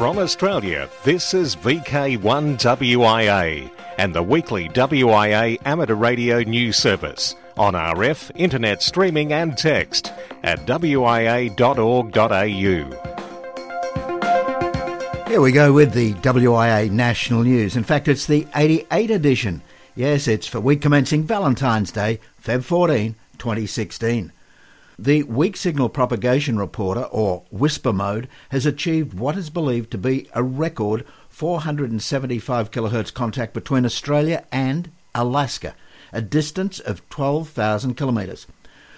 From Australia, this is VK1WIA and the weekly WIA amateur radio news service on RF, internet streaming and text at wia.org.au. Here we go with the WIA National News. In fact, it's the 88 edition. Yes, it's for week commencing Valentine's Day, Feb 14, 2016. The Weak Signal Propagation Reporter, or whisper mode, has achieved what is believed to be a record 475 kHz contact between Australia and Alaska, a distance of 12,000 kilometres.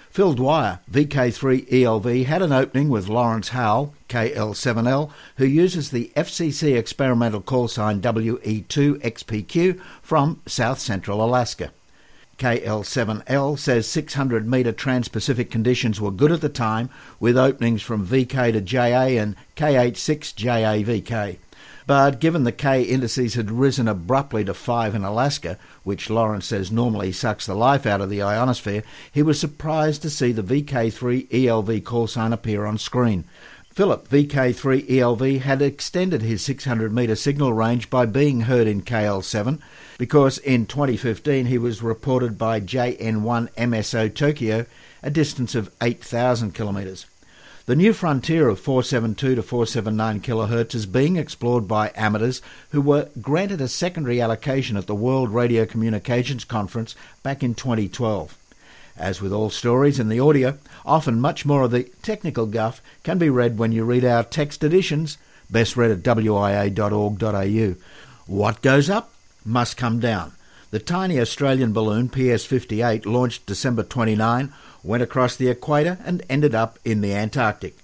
Phil Dwyer, VK3 ELV, had an opening with Lawrence Howell, KL7L, who uses the FCC experimental call sign WE2XPQ from south central Alaska. KL7L says 600 metre trans Pacific conditions were good at the time, with openings from VK to JA and KH6JAVK. But given the K indices had risen abruptly to 5 in Alaska, which Lawrence says normally sucks the life out of the ionosphere, he was surprised to see the VK3 ELV call sign appear on screen. Philip VK3 ELV had extended his 600 metre signal range by being heard in KL7 because in 2015 he was reported by JN1 MSO Tokyo a distance of 8,000 kilometres. The new frontier of 472 to 479 kHz is being explored by amateurs who were granted a secondary allocation at the World Radio Communications Conference back in 2012. As with all stories in the audio, often much more of the technical guff can be read when you read our text editions, best read at wia.org.au. What goes up must come down. The tiny Australian balloon PS58 launched December 29 went across the equator and ended up in the Antarctic.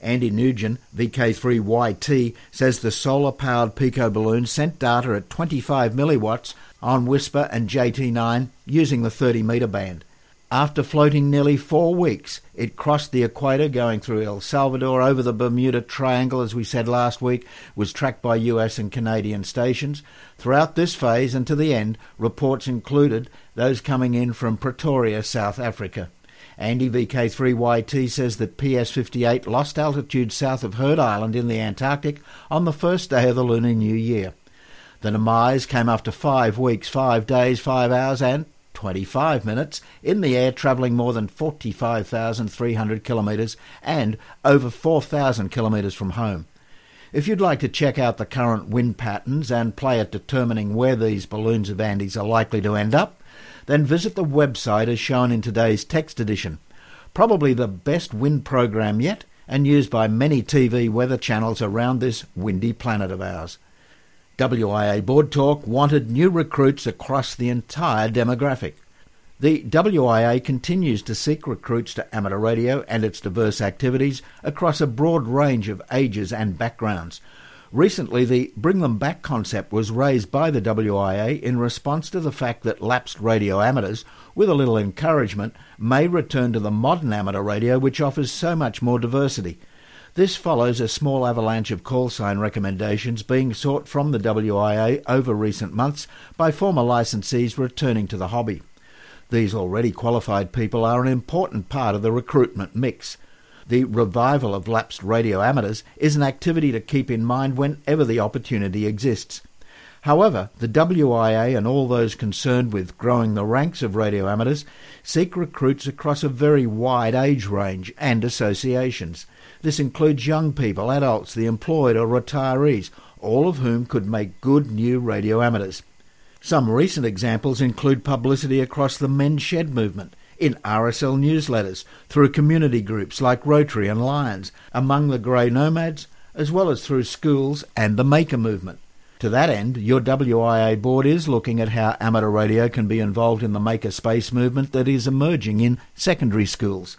Andy Nugent, VK3YT, says the solar powered Pico balloon sent data at 25 milliwatts on Whisper and JT9 using the 30 metre band. After floating nearly four weeks, it crossed the equator going through El Salvador over the Bermuda Triangle, as we said last week, was tracked by US and Canadian stations. Throughout this phase and to the end, reports included those coming in from Pretoria, South Africa. Andy VK3YT says that PS58 lost altitude south of Heard Island in the Antarctic on the first day of the Lunar New Year. The demise came after five weeks, five days, five hours, and 25 minutes in the air, travelling more than 45,300 kilometres and over 4,000 kilometres from home. If you'd like to check out the current wind patterns and play at determining where these balloons of Andy's are likely to end up, then visit the website as shown in today's text edition. Probably the best wind program yet and used by many TV weather channels around this windy planet of ours. WIA Board Talk wanted new recruits across the entire demographic. The WIA continues to seek recruits to amateur radio and its diverse activities across a broad range of ages and backgrounds. Recently, the Bring Them Back concept was raised by the WIA in response to the fact that lapsed radio amateurs, with a little encouragement, may return to the modern amateur radio which offers so much more diversity. This follows a small avalanche of call sign recommendations being sought from the WIA over recent months by former licensees returning to the hobby. These already qualified people are an important part of the recruitment mix. The revival of lapsed radio amateurs is an activity to keep in mind whenever the opportunity exists. However, the WIA and all those concerned with growing the ranks of radio amateurs seek recruits across a very wide age range and associations. This includes young people, adults, the employed, or retirees, all of whom could make good new radio amateurs. Some recent examples include publicity across the Men's Shed movement, in RSL newsletters, through community groups like Rotary and Lions, among the Grey Nomads, as well as through schools and the Maker movement. To that end, your WIA board is looking at how amateur radio can be involved in the maker space movement that is emerging in secondary schools.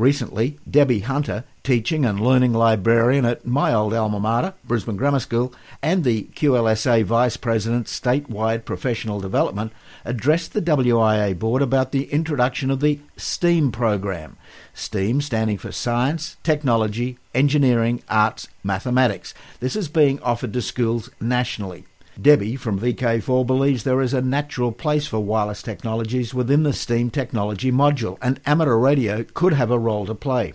Recently, Debbie Hunter, teaching and learning librarian at my old alma mater, Brisbane Grammar School, and the QLSA Vice President Statewide Professional Development, addressed the WIA board about the introduction of the STEAM program. STEAM standing for Science, Technology, Engineering, Arts, Mathematics. This is being offered to schools nationally. Debbie from VK4 believes there is a natural place for wireless technologies within the STEAM technology module, and amateur radio could have a role to play.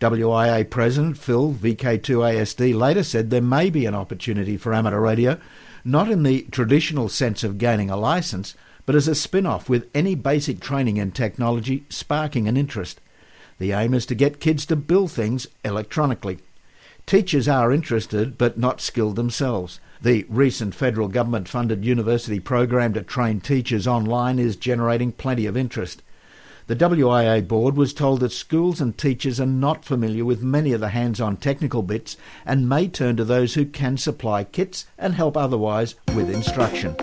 WIA President Phil VK2ASD later said there may be an opportunity for amateur radio, not in the traditional sense of gaining a license, but as a spin off with any basic training in technology sparking an interest. The aim is to get kids to build things electronically. Teachers are interested but not skilled themselves. The recent federal government funded university program to train teachers online is generating plenty of interest. The WIA board was told that schools and teachers are not familiar with many of the hands on technical bits and may turn to those who can supply kits and help otherwise with instruction.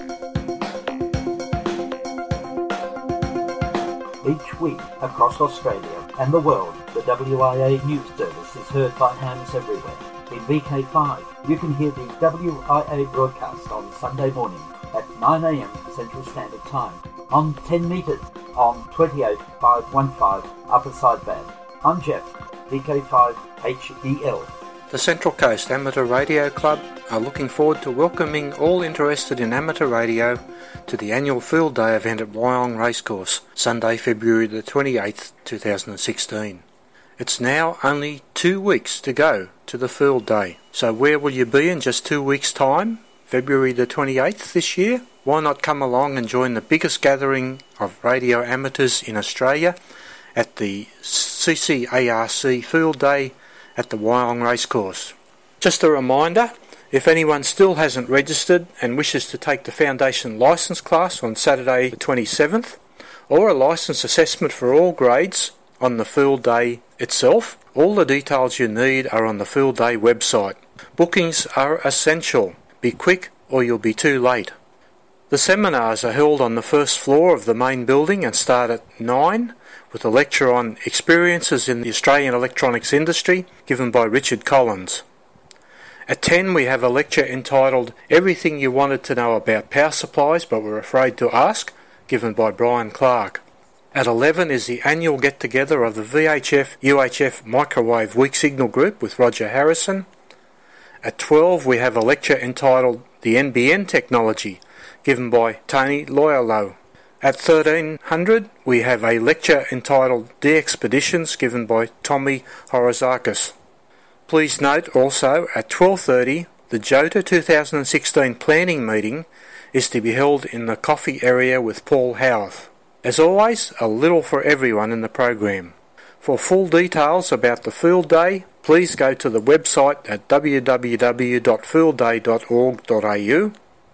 Each week across Australia and the world, the WIA news service is heard by hams everywhere. In VK5, you can hear the WIA broadcast on Sunday morning at 9am Central Standard Time on 10 metres on 28515 upper sideband. I'm Jeff, VK5HEL. The Central Coast Amateur Radio Club are looking forward to welcoming all interested in amateur radio to the annual Field Day event at Wyong Racecourse, Sunday, February the 28th, 2016. It's now only two weeks to go to the field day. So where will you be in just two weeks' time? February the 28th this year? Why not come along and join the biggest gathering of radio amateurs in Australia at the CCARC Field Day at the Wyong Racecourse? Just a reminder, if anyone still hasn't registered and wishes to take the Foundation Licence class on Saturday the 27th, or a licence assessment for all grades on the field day itself, all the details you need are on the Field Day website. Bookings are essential. Be quick or you'll be too late. The seminars are held on the first floor of the main building and start at 9 with a lecture on experiences in the Australian electronics industry given by Richard Collins. At 10 we have a lecture entitled Everything You Wanted to Know About Power Supplies but Were Afraid to Ask given by Brian Clark. At 11 is the annual get together of the VHF UHF Microwave Weak Signal Group with Roger Harrison. At 12 we have a lecture entitled The NBN Technology given by Tony Loyolo. At 1300 we have a lecture entitled DXpeditions given by Tommy Horizakis. Please note also at 12:30 the JOTA 2016 planning meeting is to be held in the coffee area with Paul Howarth. As always, a little for everyone in the program. For full details about the field day, please go to the website at www.fieldday.org.au.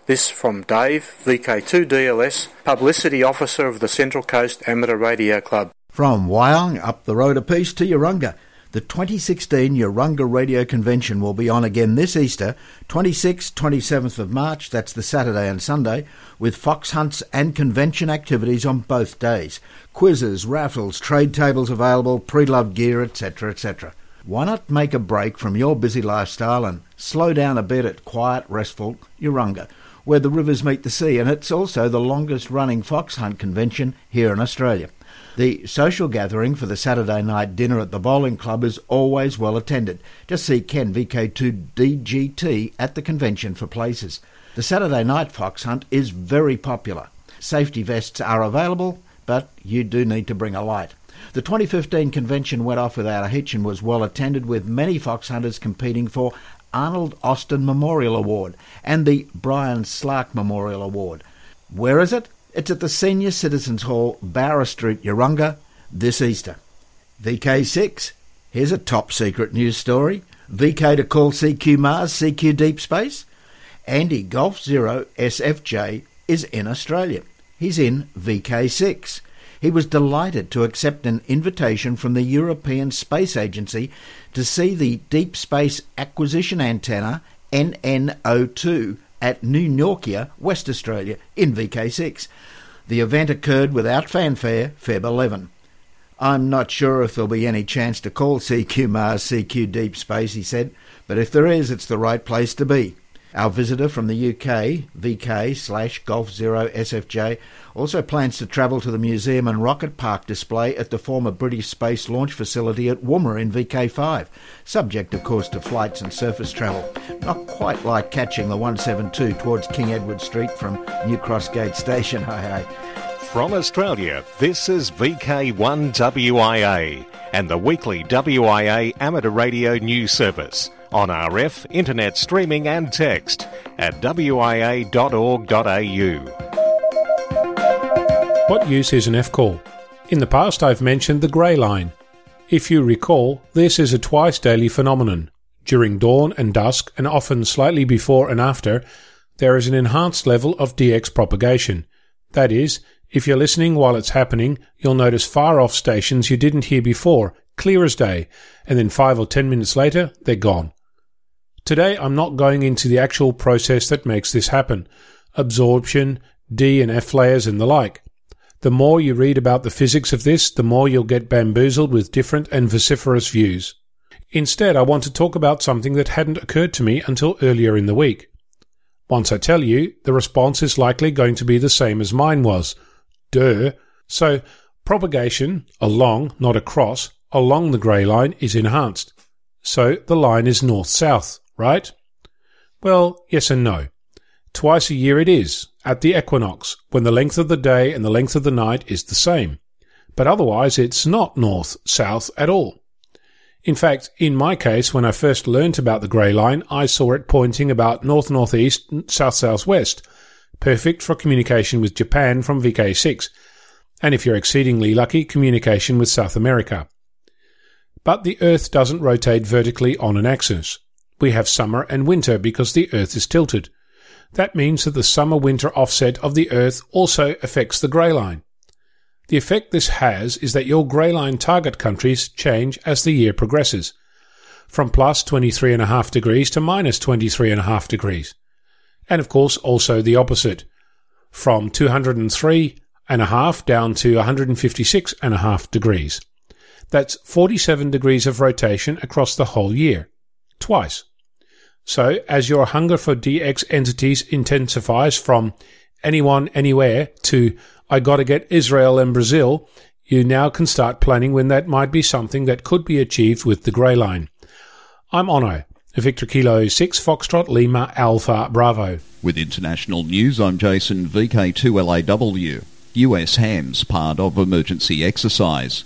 This from Dave, VK2DLS, Publicity Officer of the Central Coast Amateur Radio Club. From Wyong up the road a piece to Urunga. The 2016 Urunga Radio Convention will be on again this Easter, 26th, 27th of March, that's the Saturday and Sunday, with fox hunts and convention activities on both days. Quizzes, raffles, trade tables available, pre-loved gear, etc., etc. Why not make a break from your busy lifestyle and slow down a bit at quiet, restful Urunga, where the rivers meet the sea, and it's also the longest running fox hunt convention here in Australia. The social gathering for the Saturday night dinner at the bowling club is always well attended. Just see Ken VK2DGT at the convention for places. The Saturday night fox hunt is very popular. Safety vests are available, but you do need to bring a light. The 2015 convention went off without a hitch and was well attended with many fox hunters competing for Arnold Austin Memorial Award and the Brian Slark Memorial Award. Where is it? It's at the Senior Citizens Hall, Bowra Street, Urunga, this Easter. VK6, here's a top secret news story. VK to call CQ Mars, CQ Deep Space. Andy Golf Zero SFJ is in Australia. He's in VK6. He was delighted to accept an invitation from the European Space Agency to see the Deep Space Acquisition Antenna NN02 at New Norcia, West Australia, in VK6. The event occurred without fanfare, Feb 11. I'm not sure if there'll be any chance to call CQ Mars CQ Deep Space, he said, but if there is, it's the right place to be. Our visitor from the UK, VK slash Golf Zero SFJ, also plans to travel to the museum and rocket park display at the former British Space Launch Facility at Woomera in VK5, subject, of course, to flights and surface travel. Not quite like catching the 172 towards King Edward Street from New Cross Gate Station, hey. From Australia, this is VK1WIA and the weekly WIA amateur radio news service on RF, internet streaming and text at wia.org.au. What use is an F call? In the past, I've mentioned the grey line. If you recall, this is a twice daily phenomenon. During dawn and dusk, and often slightly before and after, there is an enhanced level of DX propagation. That is, if you're listening while it's happening, you'll notice far off stations you didn't hear before, clear as day, and then five or ten minutes later, they're gone. Today, I'm not going into the actual process that makes this happen absorption, D and F layers, and the like. The more you read about the physics of this, the more you'll get bamboozled with different and vociferous views. Instead, I want to talk about something that hadn't occurred to me until earlier in the week. Once I tell you, the response is likely going to be the same as mine was Duh. So propagation along, not across, along the grey line is enhanced. So the line is north-south, right? Well, yes and no. Twice a year it is, at the equinox, when the length of the day and the length of the night is the same. But otherwise it's not north-south at all. In fact, in my case, when I first learnt about the grey line, I saw it pointing about north-northeast, south-southwest, perfect for communication with Japan from VK6, and if you're exceedingly lucky, communication with South America. But the Earth doesn't rotate vertically on an axis. We have summer and winter because the Earth is tilted. That means that the summer winter offset of the Earth also affects the grey line. The effect this has is that your grey line target countries change as the year progresses, from plus 23.5 degrees to minus 23.5 degrees and of course also the opposite, from 203.5 down to 156.5 degrees. That's 47 degrees of rotation across the whole year, twice. So, as your hunger for DX entities intensifies from anyone, anywhere to I gotta get Israel and Brazil, you now can start planning when that might be something that could be achieved with the grey line. I'm Onno, Victor Kilo 6 Foxtrot Lima Alpha Bravo. With international news, I'm Jason VK2LAW. US hams part of emergency exercise.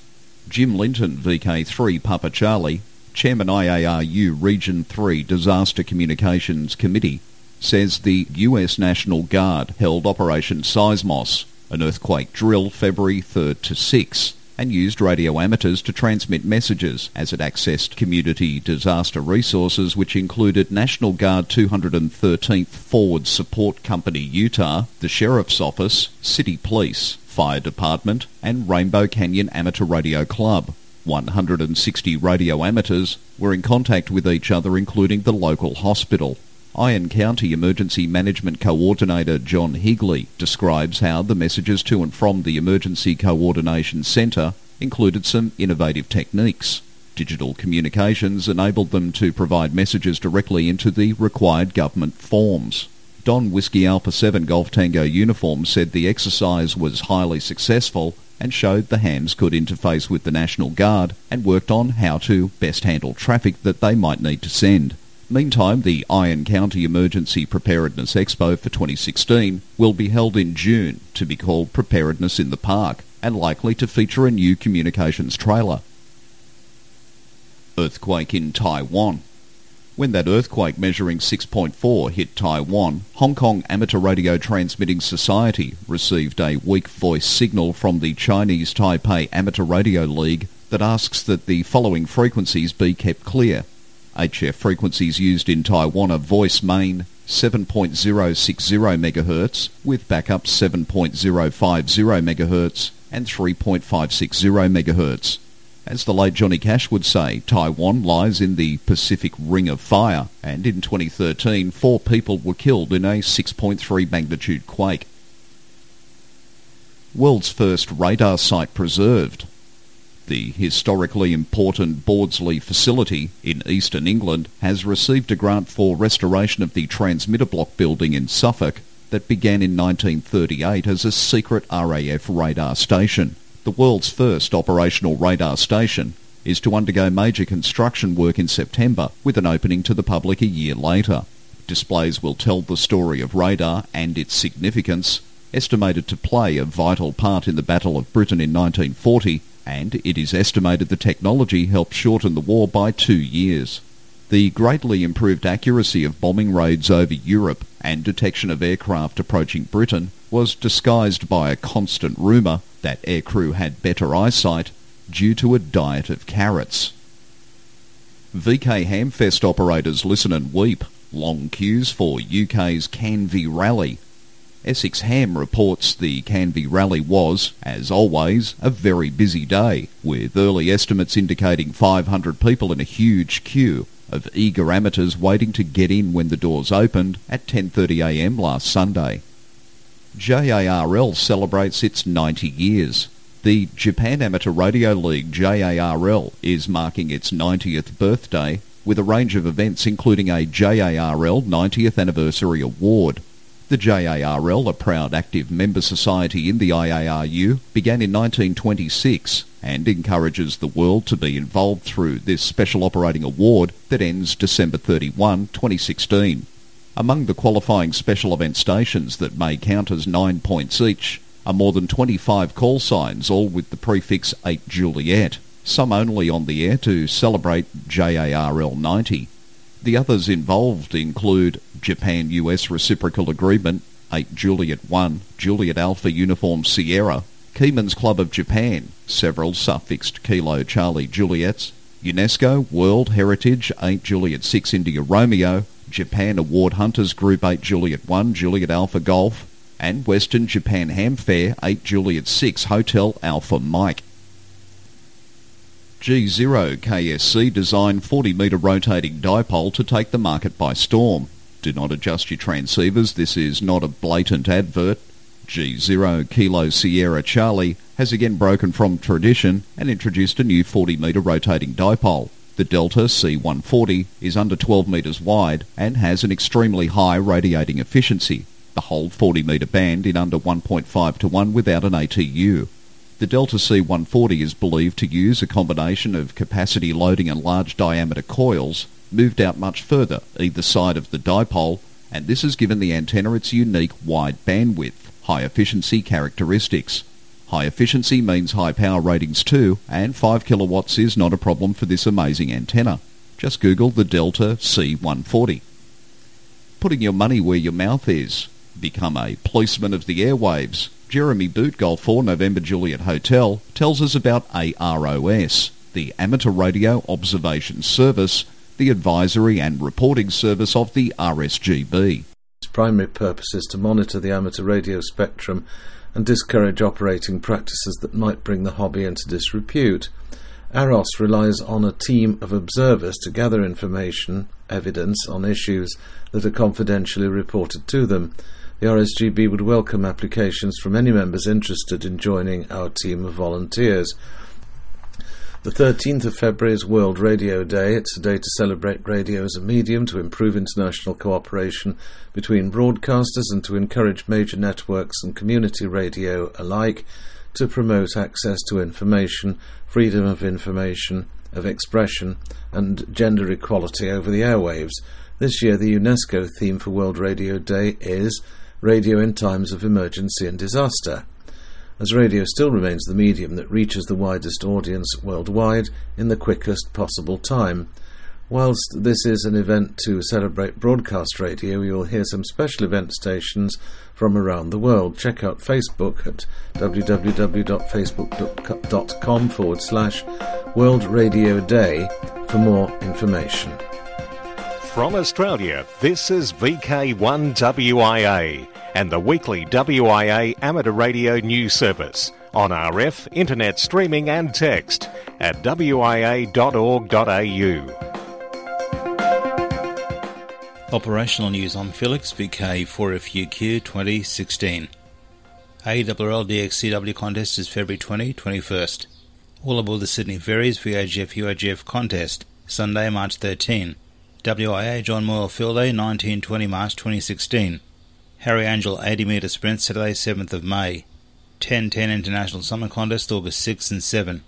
Jim Linton VK3 Papa Charlie, Chairman IARU Region 3 Disaster Communications Committee, says the US National Guard held Operation Seismos, an earthquake drill February 3rd to 6 and used radio amateurs to transmit messages as it accessed community disaster resources which included National Guard 213th Forward Support Company Utah, the Sheriff's Office, City Police, Fire Department and Rainbow Canyon Amateur Radio Club. 160 radio amateurs were in contact with each other including the local hospital. Iron County Emergency Management Coordinator John Higley describes how the messages to and from the Emergency Coordination Centre included some innovative techniques. Digital communications enabled them to provide messages directly into the required government forms. Don Whiskey Alpha 7 Golf Tango uniform said the exercise was highly successful and showed the hams could interface with the National Guard and worked on how to best handle traffic that they might need to send. Meantime, the Iron County Emergency Preparedness Expo for 2016 will be held in June to be called Preparedness in the Park and likely to feature a new communications trailer. Earthquake in Taiwan. When that earthquake measuring 6.4 hit Taiwan, Hong Kong Amateur Radio Transmitting Society received a weak voice signal from the Chinese Taipei Amateur Radio League that asks that the following frequencies be kept clear. HF frequencies used in Taiwan are voice main 7.060 MHz with backup 7.050 MHz and 3.560 MHz. As the late Johnny Cash would say, Taiwan lies in the Pacific Ring of Fire, and in 2013, four people were killed in a 6.3 magnitude quake. World's first radar site preserved. The historically important Bawdsey facility in eastern England has received a grant for restoration of the transmitter block building in Suffolk that began in 1938 as a secret RAF radar station. The world's first operational radar station is to undergo major construction work in September with an opening to the public a year later. Displays will tell the story of radar and its significance estimated to play a vital part in the Battle of Britain in 1940, and it is estimated the technology helped shorten the war by two years. The greatly improved accuracy of bombing raids over Europe and detection of aircraft approaching Britain was disguised by a constant rumour that aircrew had better eyesight due to a diet of carrots. VK Hamfest operators listen and weep. Long queues for UK's Canvey Rally. Essex Ham reports the Canvey Rally was, as always, a very busy day, with early estimates indicating 500 people in a huge queue of eager amateurs waiting to get in when the doors opened at 10.30am last Sunday. JARL celebrates its 90 years. The Japan Amateur Radio League JARL is marking its 90th birthday with a range of events including a JARL 90th Anniversary Award. The JARL, a proud active member society in the IARU, began in 1926 and encourages the world to be involved through this special operating award that ends December 31, 2016. Among the qualifying special event stations that may count as nine points each are more than 25 call signs, all with the prefix 8 Juliet, some only on the air to celebrate JARL 90. The others involved include Japan-US Reciprocal Agreement 8 Juliet 1, Juliet Alpha Uniform Sierra, Keyman's Club of Japan, several suffixed Kilo Charlie Juliets, UNESCO World Heritage 8 Juliet 6 India Romeo, Japan Award Hunters Group 8 Juliet 1 Juliet Alpha Golf, and Western Japan Ham Fair 8 Juliet 6 Hotel Alpha Mike. G0 KSC designed 40 metre rotating dipole to take the market by storm. Do not adjust your transceivers, this is not a blatant advert. G0 Kilo Sierra Charlie has again broken from tradition and introduced a new 40 metre rotating dipole. The Delta C140 is under 12 metres wide and has an extremely high radiating efficiency, the whole 40 metre band in under 1.5 to 1 without an ATU. The Delta C140 is believed to use a combination of capacity loading and large diameter coils moved out much further either side of the dipole, and this has given the antenna its unique wide bandwidth high efficiency characteristics. High efficiency means high power ratings too, and 5 kilowatts is not a problem for this amazing antenna. Just Google the Delta C140. Putting your money where your mouth is. Become a policeman of the airwaves. Jeremy Boot, Golf 4 November Juliet Hotel, tells us about AROS, the Amateur Radio Observation Service, the advisory and reporting service of the RSGB. Its primary purpose is to monitor the amateur radio spectrum and discourage operating practices that might bring the hobby into disrepute. AROS relies on a team of observers to gather information, evidence on issues that are confidentially reported to them. The RSGB would welcome applications from any members interested in joining our team of volunteers. The 13th of February is World Radio Day. It's a day to celebrate radio as a medium to improve international cooperation between broadcasters and to encourage major networks and community radio alike to promote access to information, freedom of information, of expression, and gender equality over the airwaves. This year, the UNESCO theme for World Radio Day is Radio in Times of Emergency and Disaster as radio still remains the medium that reaches the widest audience worldwide in the quickest possible time. Whilst this is an event to celebrate broadcast radio, you will hear some special event stations from around the world. Check out Facebook at www.facebook.com forward slash World Radio Day for more information. From Australia, this is VK1WIA and the weekly WIA amateur radio news service on RF, internet streaming and text at wia.org.au. Operational news. I'm Felix, VK4FUQ 2016. AWL DXCW contest is February 20, 21st. All aboard the Sydney Ferries VHF UHF contest, Sunday, March 13. WIA John Moyle Field Day, 1920 March 2016. Harry Angel 80 metre sprint Saturday 7th of May. 10-10 International Summer Contest August 6 and 7.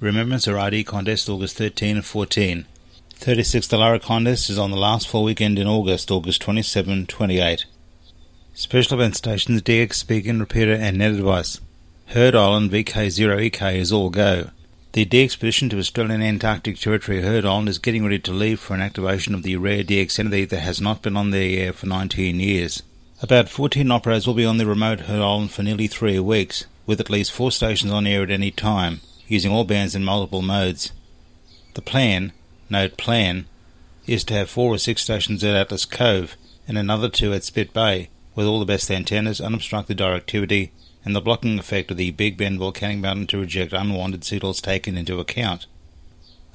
Remembrance RID Contest August 13 and 14. 36th Alara Contest is on the last full weekend in August, August 27 28. Special event stations DX Beacon, Repeater and Net Advice. Heard Island VK0EK is all go. The expedition to Australian Antarctic Territory Heard Island is getting ready to leave for an activation of the rare DX entity that has not been on the air for 19 years. About 14 operators will be on the remote Island for nearly three weeks, with at least four stations on air at any time, using all bands in multiple modes. The plan, note plan, is to have four or six stations at Atlas Cove and another two at Spit Bay, with all the best antennas, unobstructed directivity, and the blocking effect of the Big Ben volcanic mountain to reject unwanted signals taken into account.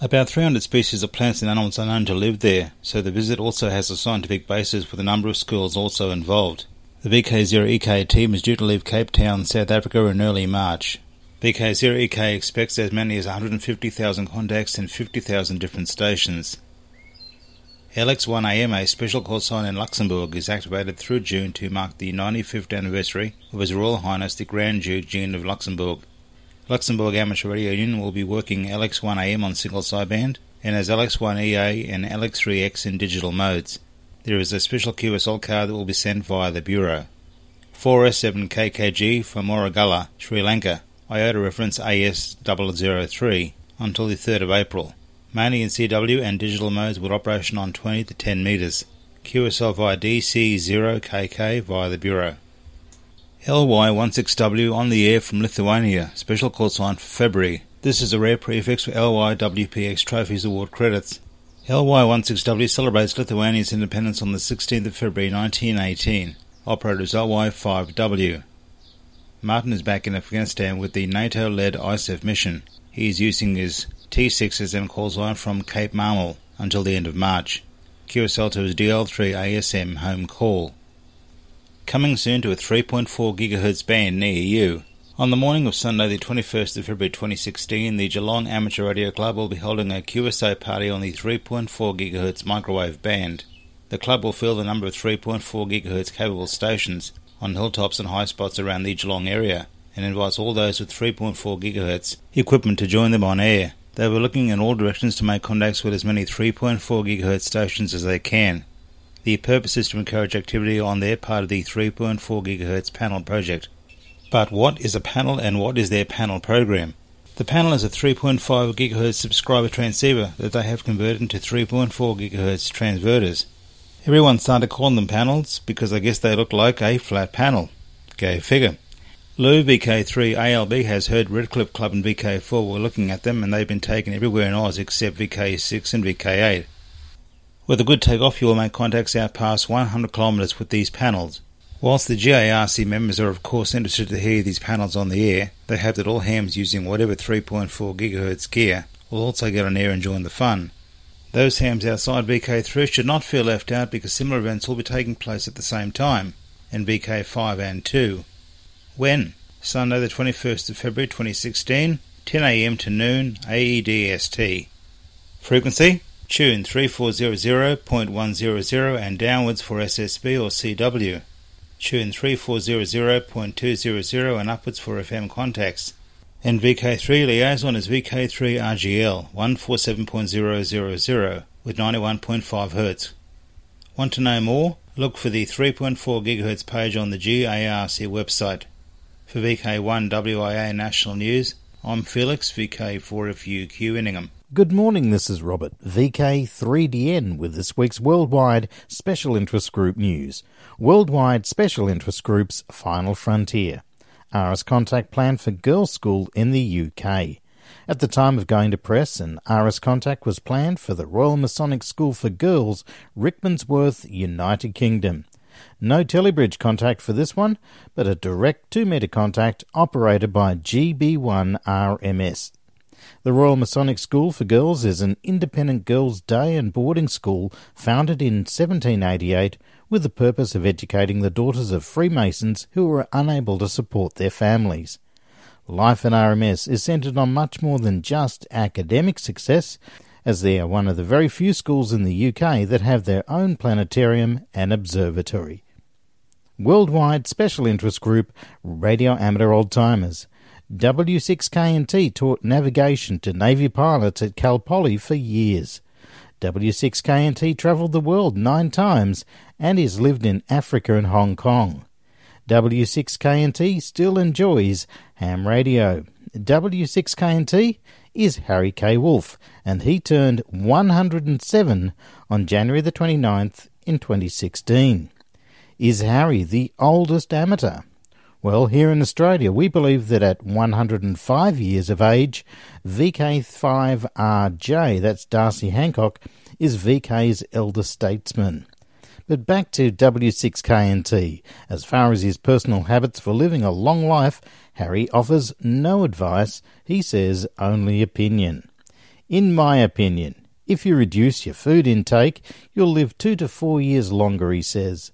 About 300 species of plants and animals are known to live there, so the visit also has a scientific basis with a number of schools also involved. The VK0EK team is due to leave Cape Town, South Africa in early March. VK0EK expects as many as 150,000 contacts and 50,000 different stations. LX1AM, a special call sign in Luxembourg, is activated through June to mark the 95th anniversary of His Royal Highness the Grand Duke Jean of Luxembourg. Luxembourg Amateur Radio Union will be working LX1AM on single sideband and as LX1EA and LX3X in digital modes. There is a special QSL card that will be sent via the Bureau. 4S7KKG from Moragala, Sri Lanka, IOTA reference AS003 until the 3rd of April mainly in CW and digital modes with operation on 20 to 10 metres. QSL via DC0KK via the Bureau. LY16W on the air from Lithuania, special call sign for February. This is a rare prefix for LYWPX Trophies Award credits. LY16W celebrates Lithuania's independence on the 16th of February 1918. Operator is LY5W. Martin is back in Afghanistan with the NATO led ISAF mission. He is using his T6SM calls on from Camp Marmal until the end of March. QSL to his DL3 ASM home call. Coming soon to a 3.4 GHz band near you. On the morning of Sunday, the 21st of February 2016, the Geelong Amateur Radio Club will be holding a QSO party on the 3.4 GHz microwave band. The club will fill the number of 3.4 GHz capable stations on hilltops and high spots around the Geelong area and invites all those with 3.4 GHz equipment to join them on air. They were looking in all directions to make contacts with as many 3.4 GHz stations as they can. The purpose is to encourage activity on their part of the 3.4 GHz panel project. But what is a panel and what is their panel program? The panel is a 3.5 GHz subscriber transceiver that they have converted into 3.4 GHz transverters. Everyone started calling them panels because I guess they look like a flat panel. Go figure. Lou VK3 ALB has heard Redcliffe Club and VK4 were looking at them and they've been taken everywhere in Oz except VK6 and VK8. With a good takeoff you will make contacts out past 100 kilometres with these panels. Whilst the GARC members are of course interested to hear these panels on the air, they hope that all hams using whatever 3.4 GHz gear will also get on air and join the fun. Those hams outside VK3 should not feel left out because similar events will be taking place at the same time in VK5 and 2. When? Sunday, the 21st of February 2016, 10am to noon, AEDST. Frequency? Tune 3400.100 and downwards for SSB or CW. Tune 3400.200 and upwards for FM contacts. And VK3 liaison is VK3 RGL 147.000 with 91.5 Hz. Want to know more? Look for the 3.4 GHz page on the GARC website. For VK1 WIA National News, I'm Felix, VK4FUQ Inningham. Good morning, this is Robert, VK3DN, with this week's Worldwide Special Interest Group news. Worldwide Special Interest Group's Final Frontier. ARISS contact plan for girls' school in the UK. At the time of going to press, an ARISS contact was planned for the Royal Masonic School for Girls, Rickmansworth, United Kingdom. No telebridge contact for this one, but a direct 2 metre contact operated by GB1RMS. The Royal Masonic School for Girls is an independent girls' day and boarding school founded in 1788 with the purpose of educating the daughters of Freemasons who were unable to support their families. Life at RMS is centred on much more than just academic success, as they are one of the very few schools in the UK that have their own planetarium and observatory. Worldwide Special Interest Group Radio Amateur Old Timers. W6KNT taught navigation to Navy pilots at Cal Poly for years. W6KNT travelled the world nine times and has lived in Africa and Hong Kong. W6KNT still enjoys ham radio. W6KNT is Harry K. Wolf, and he turned 107 on January the 29th in 2016. Is Harry the oldest amateur? Well, here in Australia, we believe that at 105 years of age, VK5RJ, that's Darcy Hancock, is VK's elder statesman. But back to W6KNT. As far as his personal habits for living a long life, Harry offers no advice. He says only opinion. In my opinion, if you reduce your food intake, you'll live two to four years longer, he says.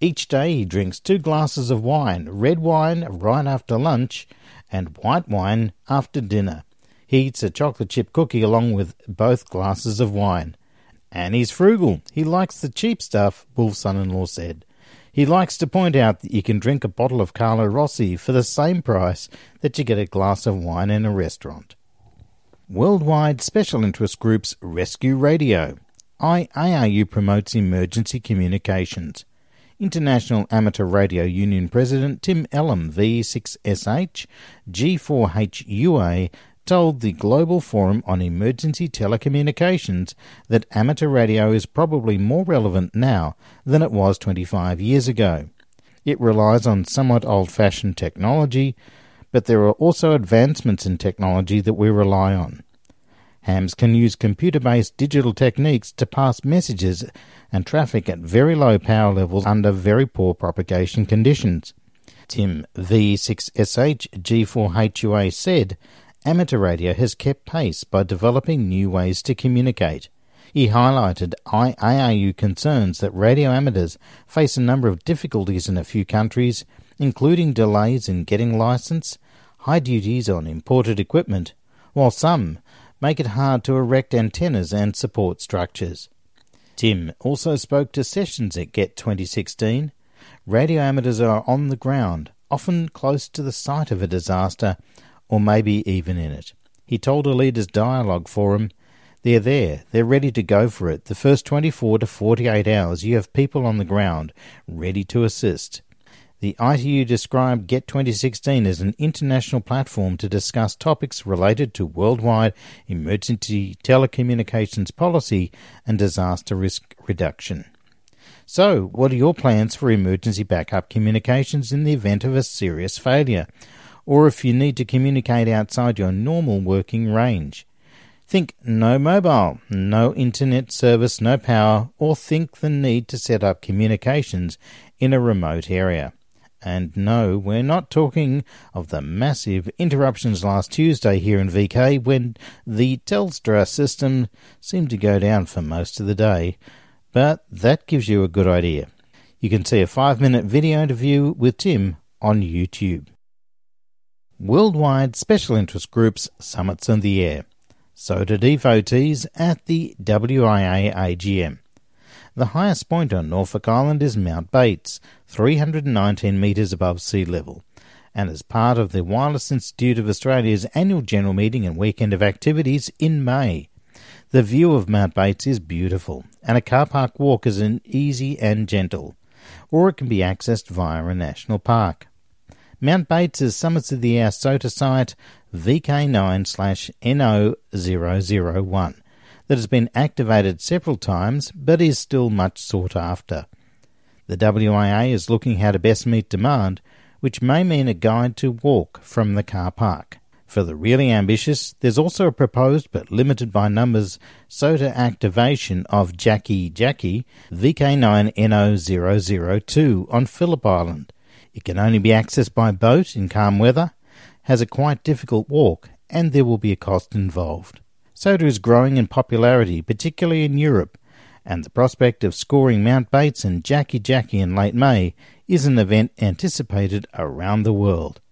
Each day he drinks two glasses of wine, red wine right after lunch, and white wine after dinner. He eats a chocolate chip cookie along with both glasses of wine. And he's frugal. He likes the cheap stuff, Wolf's son in law said. He likes to point out that you can drink a bottle of Carlo Rossi for the same price that you get a glass of wine in a restaurant. Worldwide Special Interest Groups Rescue Radio. IARU promotes emergency communications. International Amateur Radio Union President Tim Ellam, V6SH, G4HUA, told the Global Forum on Emergency Telecommunications that amateur radio is probably more relevant now than it was 25 years ago. It relies on somewhat old fashioned technology, but there are also advancements in technology that we rely on. Hams can use computer based digital techniques to pass messages and traffic at very low power levels under very poor propagation conditions. Tim V6SH G4HUA said amateur radio has kept pace by developing new ways to communicate. He highlighted IARU concerns that radio amateurs face a number of difficulties in a few countries, including delays in getting license, high duties on imported equipment, while some make it hard to erect antennas and support structures. Tim also spoke to sessions at GET 2016. Radio amateurs are on the ground, often close to the site of a disaster, or maybe even in it. He told a Leaders Dialogue forum, They're there, they're ready to go for it. The first 24 to 48 hours, you have people on the ground, ready to assist. The ITU described GET 2016 as an international platform to discuss topics related to worldwide emergency telecommunications policy and disaster risk reduction. So, what are your plans for emergency backup communications in the event of a serious failure? or if you need to communicate outside your normal working range. Think no mobile, no internet service, no power, or think the need to set up communications in a remote area. And no, we're not talking of the massive interruptions last Tuesday here in VK when the Telstra system seemed to go down for most of the day, but that gives you a good idea. You can see a five minute video interview with Tim on YouTube. Worldwide Special Interest Groups Summits in the Air. So do devotees at the WIA AGM. The highest point on Norfolk Island is Mount Bates, 319 metres above sea level, and as part of the Wireless Institute of Australia's annual general meeting and weekend of activities in May. The view of Mount Bates is beautiful, and a car park walk is an easy and gentle, or it can be accessed via a national park. Mount Bates is Summits of the Air SOTA site VK9 NO001 that has been activated several times but is still much sought after. The WIA is looking how to best meet demand, which may mean a guide to walk from the car park. For the really ambitious, there's also a proposed but limited by numbers SOTA activation of Jackie Jackie VK9NO002 on Phillip Island, it can only be accessed by boat in calm weather, has a quite difficult walk, and there will be a cost involved. SOTA is growing in popularity, particularly in Europe, and the prospect of scoring Mount Bates and Jackie Jackie in late May is an event anticipated around the world.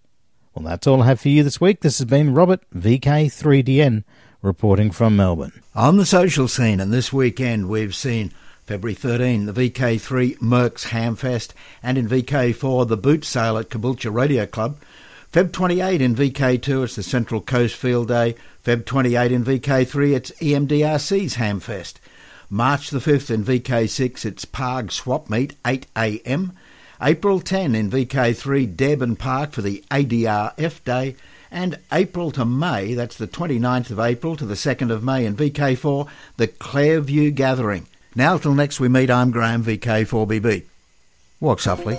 Well, that's all I have for you this week. This has been Robert, VK3DN, reporting from Melbourne. On the social scene, and this weekend we've seen February 13, the VK3 Mercs Hamfest, and in VK4, the boot sale at Caboolture Radio Club. Feb 28 in VK2, it's the Central Coast Field Day. Feb 28 in VK3, it's EMDRC's Hamfest. March the 5th in VK6, it's Parg Swap Meet, 8am. April 10 in VK3 Debon Park for the ADRF Day, and April to May, that's the 29th of April to the 2nd of May in VK4, the Clairview Gathering. Now till next we meet, I'm Graham, VK4BB. Walk softly.